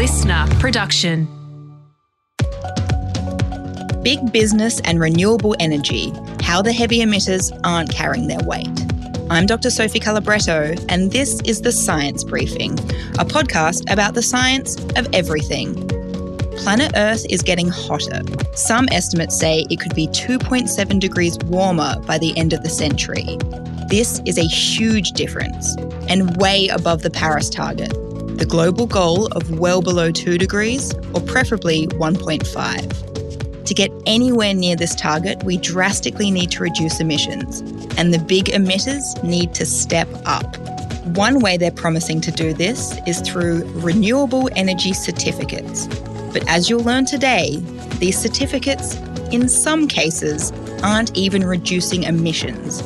listener production. Big business and renewable energy, how the heavy emitters aren't carrying their weight. I'm Dr. Sophie Calabretto, and this is the Science Briefing, a podcast about the science of everything. Planet Earth is getting hotter. Some estimates say it could be 2.7 degrees warmer by the end of the century. This is a huge difference and way above the Paris target, the global goal of well below 2 degrees, or preferably 1.5. To get anywhere near this target, we drastically need to reduce emissions, and the big emitters need to step up. One way they're promising to do this is through renewable energy certificates. But as you'll learn today, these certificates, in some cases, aren't even reducing emissions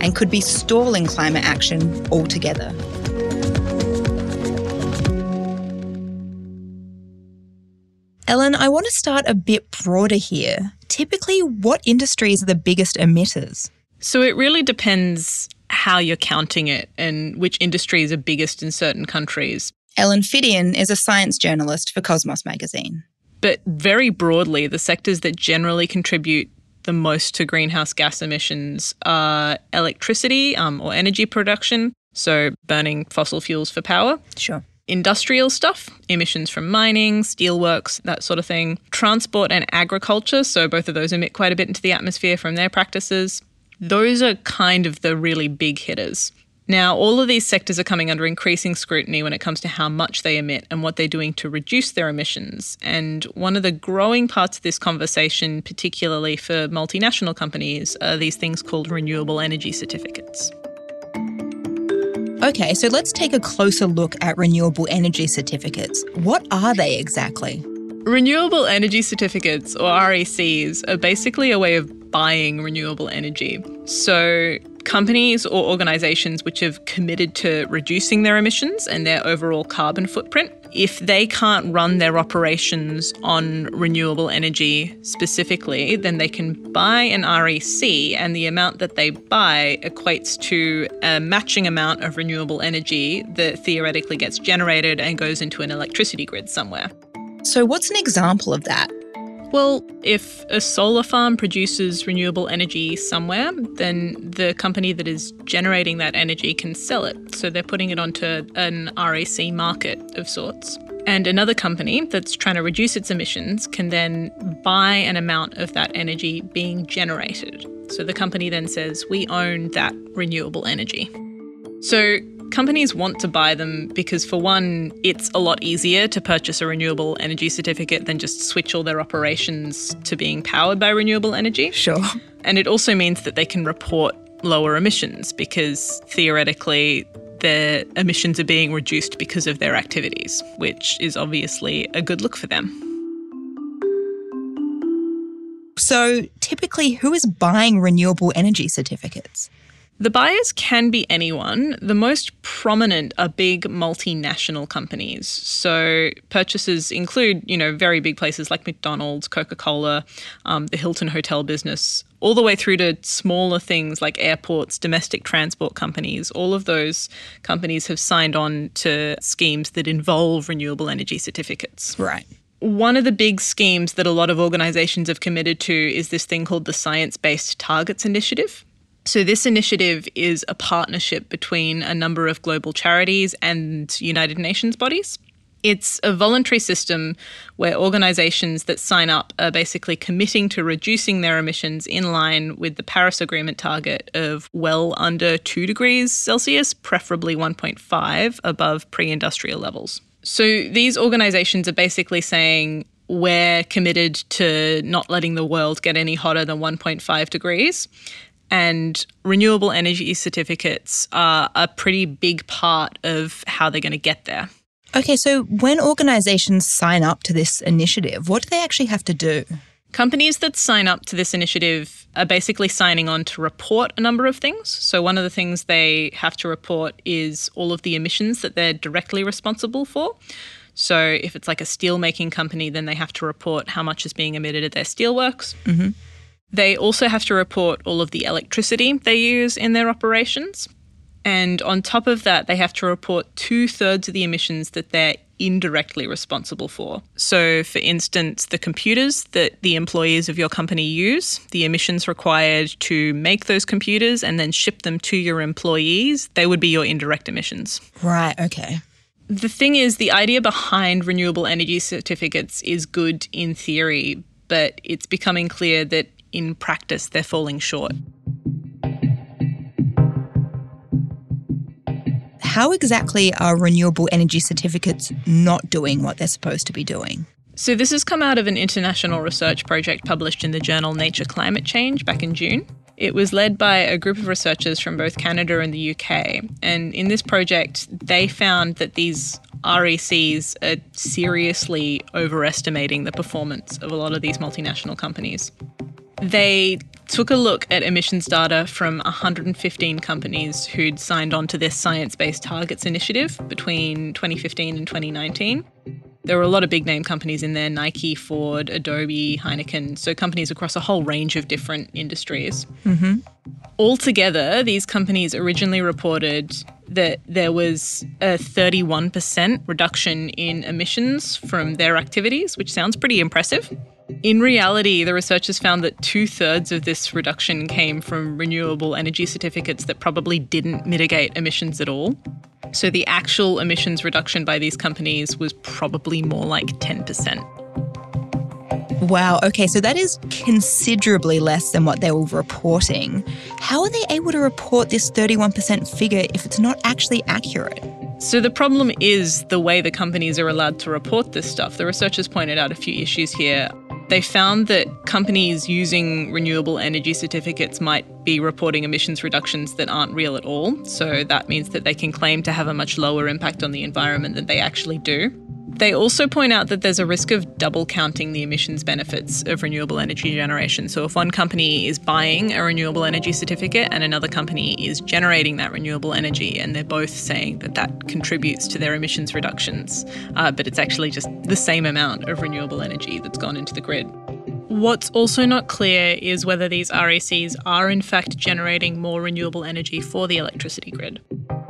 and could be stalling climate action altogether. Ellen, I want to start a bit broader here. Typically, what industries are the biggest emitters? So it really depends how you're counting it and which industries are biggest in certain countries. Ellen Phiddian is a science journalist for Cosmos magazine. But very broadly, the sectors that generally contribute the most to greenhouse gas emissions are electricity um, or energy production, so burning fossil fuels for power. Sure. Industrial stuff, emissions from mining, steelworks, that sort of thing. Transport and agriculture, so both of those emit quite a bit into the atmosphere from their practices. Those are kind of the really big hitters. Now, all of these sectors are coming under increasing scrutiny when it comes to how much they emit and what they're doing to reduce their emissions. And one of the growing parts of this conversation, particularly for multinational companies, are these things called renewable energy certificates. Okay, so let's take a closer look at renewable energy certificates. What are they exactly? Renewable energy certificates, or RECs, are basically a way of buying renewable energy. So, companies or organizations which have committed to reducing their emissions and their overall carbon footprint, if they can't run their operations on renewable energy specifically, then they can buy an REC, and the amount that they buy equates to a matching amount of renewable energy that theoretically gets generated and goes into an electricity grid somewhere. So, what's an example of that? Well, if a solar farm produces renewable energy somewhere, then the company that is generating that energy can sell it. So they're putting it onto an REC market of sorts. And another company that's trying to reduce its emissions can then buy an amount of that energy being generated. So the company then says, We own that renewable energy. So companies want to buy them because, for one, it's a lot easier to purchase a renewable energy certificate than just switch all their operations to being powered by renewable energy. Sure. And it also means that they can report lower emissions because theoretically their emissions are being reduced because of their activities, which is obviously a good look for them. So, typically, who is buying renewable energy certificates? The buyers can be anyone. The most prominent are big multinational companies. So purchases include, you know, very big places like McDonald's, Coca-Cola, um, the Hilton hotel business, all the way through to smaller things like airports, domestic transport companies. All of those companies have signed on to schemes that involve renewable energy certificates. Right. One of the big schemes that a lot of organizations have committed to is this thing called the Science Based Targets Initiative. So, this initiative is a partnership between a number of global charities and United Nations bodies. It's a voluntary system where organizations that sign up are basically committing to reducing their emissions in line with the Paris Agreement target of well under 2 degrees Celsius, preferably 1.5 above pre industrial levels. So, these organizations are basically saying we're committed to not letting the world get any hotter than 1.5 degrees and renewable energy certificates are a pretty big part of how they're going to get there. Okay, so when organizations sign up to this initiative, what do they actually have to do? Companies that sign up to this initiative are basically signing on to report a number of things. So, one of the things they have to report is all of the emissions that they're directly responsible for. So, if it's like a steel making company, then they have to report how much is being emitted at their steelworks. Mm-hmm. They also have to report all of the electricity they use in their operations. And on top of that, they have to report two thirds of the emissions that they're indirectly responsible for. So, for instance, the computers that the employees of your company use, the emissions required to make those computers and then ship them to your employees, they would be your indirect emissions. Right, okay. The thing is, the idea behind renewable energy certificates is good in theory, but it's becoming clear that in practice they're falling short. How exactly are renewable energy certificates not doing what they're supposed to be doing? So, this has come out of an international research project published in the journal Nature Climate Change back in June. It was led by a group of researchers from both Canada and the UK. And in this project, they found that these RECs are seriously overestimating the performance of a lot of these multinational companies. They took a look at emissions data from 115 companies who'd signed on to this science based targets initiative between 2015 and 2019. There were a lot of big name companies in there Nike, Ford, Adobe, Heineken, so companies across a whole range of different industries. Mm-hmm. Altogether, these companies originally reported that there was a 31% reduction in emissions from their activities, which sounds pretty impressive. In reality, the researchers found that two thirds of this reduction came from renewable energy certificates that probably didn't mitigate emissions at all. So the actual emissions reduction by these companies was probably more like 10%. Wow, okay, so that is considerably less than what they were reporting. How are they able to report this 31% figure if it's not actually accurate? So, the problem is the way the companies are allowed to report this stuff. The researchers pointed out a few issues here. They found that companies using renewable energy certificates might be reporting emissions reductions that aren't real at all. So that means that they can claim to have a much lower impact on the environment than they actually do. They also point out that there's a risk of double counting the emissions benefits of renewable energy generation. So, if one company is buying a renewable energy certificate and another company is generating that renewable energy, and they're both saying that that contributes to their emissions reductions, uh, but it's actually just the same amount of renewable energy that's gone into the grid. What's also not clear is whether these RECs are in fact generating more renewable energy for the electricity grid.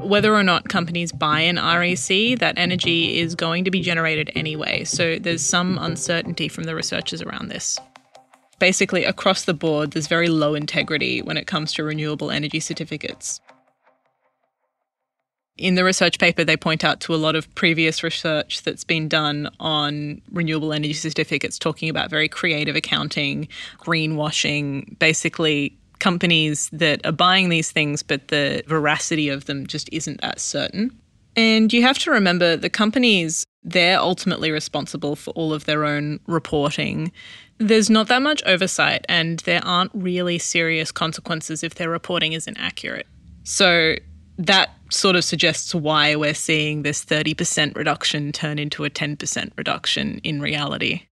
Whether or not companies buy an REC, that energy is going to be generated anyway, so there's some uncertainty from the researchers around this. Basically, across the board, there's very low integrity when it comes to renewable energy certificates. In the research paper, they point out to a lot of previous research that's been done on renewable energy certificates, talking about very creative accounting, greenwashing, basically companies that are buying these things, but the veracity of them just isn't that certain. And you have to remember the companies, they're ultimately responsible for all of their own reporting. There's not that much oversight, and there aren't really serious consequences if their reporting isn't accurate. So that sort of suggests why we're seeing this 30% reduction turn into a 10% reduction in reality.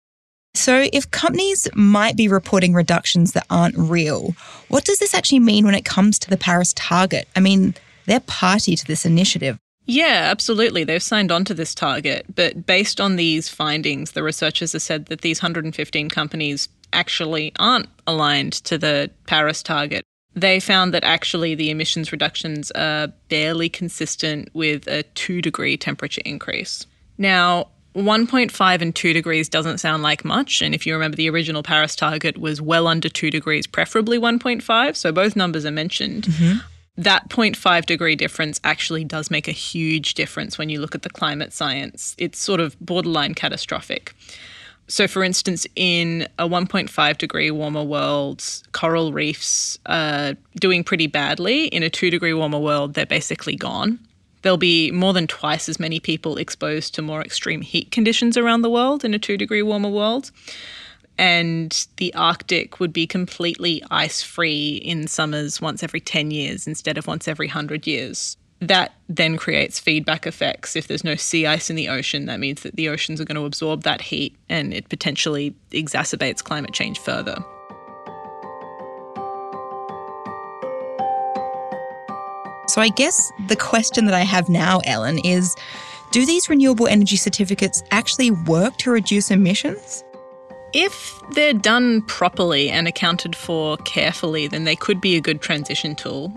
So, if companies might be reporting reductions that aren't real, what does this actually mean when it comes to the Paris target? I mean, they're party to this initiative. Yeah, absolutely. They've signed on to this target. But based on these findings, the researchers have said that these 115 companies actually aren't aligned to the Paris target. They found that actually the emissions reductions are barely consistent with a two degree temperature increase. Now, 1.5 and 2 degrees doesn't sound like much. And if you remember, the original Paris target was well under 2 degrees, preferably 1.5. So both numbers are mentioned. Mm-hmm. That 0.5 degree difference actually does make a huge difference when you look at the climate science. It's sort of borderline catastrophic. So, for instance, in a 1.5 degree warmer world, coral reefs are doing pretty badly. In a 2 degree warmer world, they're basically gone there'll be more than twice as many people exposed to more extreme heat conditions around the world in a two degree warmer world. And the Arctic would be completely ice free in summers once every 10 years instead of once every 100 years. That then creates feedback effects. If there's no sea ice in the ocean, that means that the oceans are going to absorb that heat and it potentially exacerbates climate change further. So I guess the question that I have now, Ellen, is do these renewable energy certificates actually work to reduce emissions? If they're done properly and accounted for carefully, then they could be a good transition tool.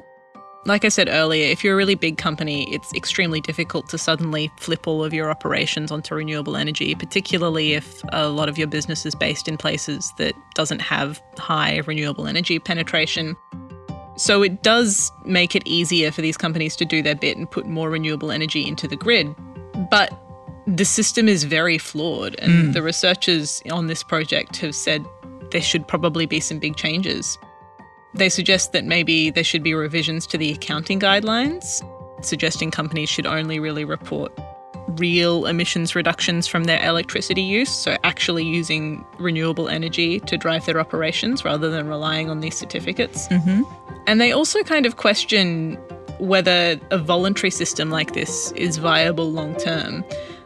Like I said earlier, if you're a really big company, it's extremely difficult to suddenly flip all of your operations onto renewable energy, particularly if a lot of your business is based in places that doesn't have high renewable energy penetration. So it does make it easier for these companies to do their bit and put more renewable energy into the grid. But the system is very flawed, and mm. the researchers on this project have said there should probably be some big changes. They suggest that maybe there should be revisions to the accounting guidelines, suggesting companies should only really report real emissions reductions from their electricity use, so actually using renewable energy to drive their operations rather than relying on these certificates. Mm-hmm. And they also kind of question whether a voluntary system like this is viable long term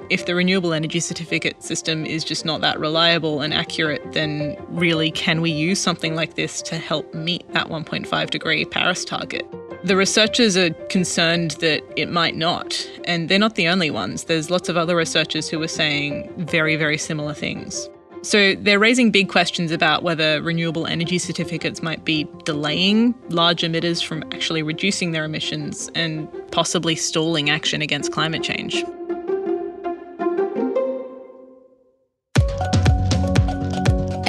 if the renewable energy certificate system is just not that reliable and accurate, then really can we use something like this to help meet that 1.5 degree Paris target? The researchers are concerned that it might not, and they're not the only ones. There's lots of other researchers who are saying very, very similar things. So they're raising big questions about whether renewable energy certificates might be delaying large emitters from actually reducing their emissions and possibly stalling action against climate change.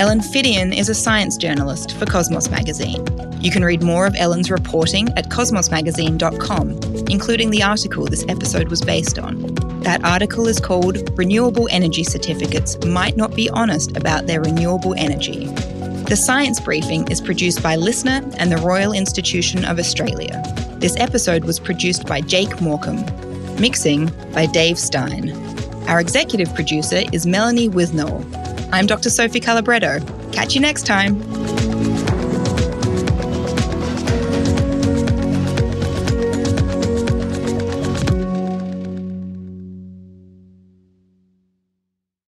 Ellen Phiddian is a science journalist for Cosmos Magazine. You can read more of Ellen's reporting at cosmosmagazine.com, including the article this episode was based on. That article is called Renewable Energy Certificates Might Not Be Honest About Their Renewable Energy. The science briefing is produced by Listener and the Royal Institution of Australia. This episode was produced by Jake Morecambe. Mixing by Dave Stein. Our executive producer is Melanie Withnall. I'm Dr. Sophie Calabretto. Catch you next time.